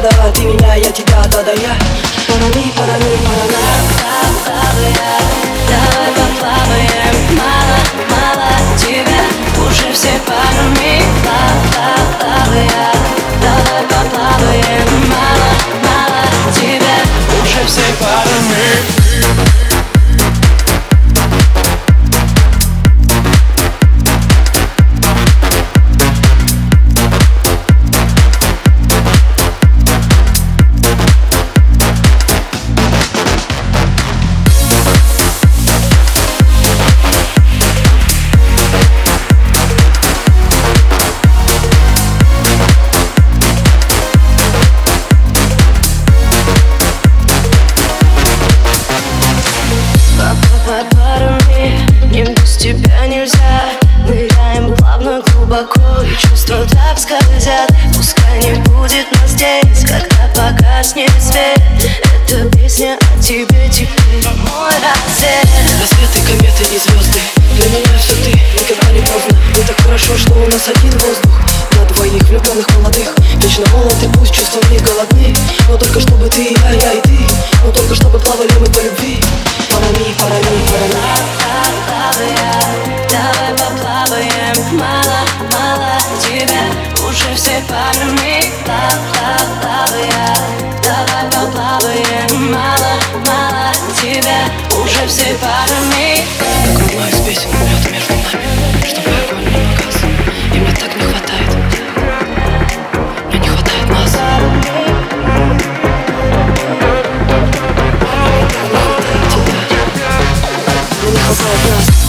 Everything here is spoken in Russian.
Да Ты меня, я тебя, да, да я Парами, парами, парами. Давай мало, мало тебя. Уже все парами, плавая Давай поплаваем, мало, мало тебя. Уже все парами глубоко И чувства так скользят Пускай не будет нас здесь Когда погаснет свет. Это песня о тебе теперь Мой рассвет Рассветы, кометы и звезды. Для меня все ты, никогда не поздно. Мне так хорошо, что у нас один воздух. На двоих влюбленных молодых. Вечно молоды, пусть чувства не голодны. Но только чтобы ты, я, я и ты. Но только чтобы плавали мы по любви. Парами, парами все парами Как вырвалась песен лед между нами Чтобы огонь не погас И мне так не хватает Мне не хватает нас Мне не хватает тебя Мне не хватает нас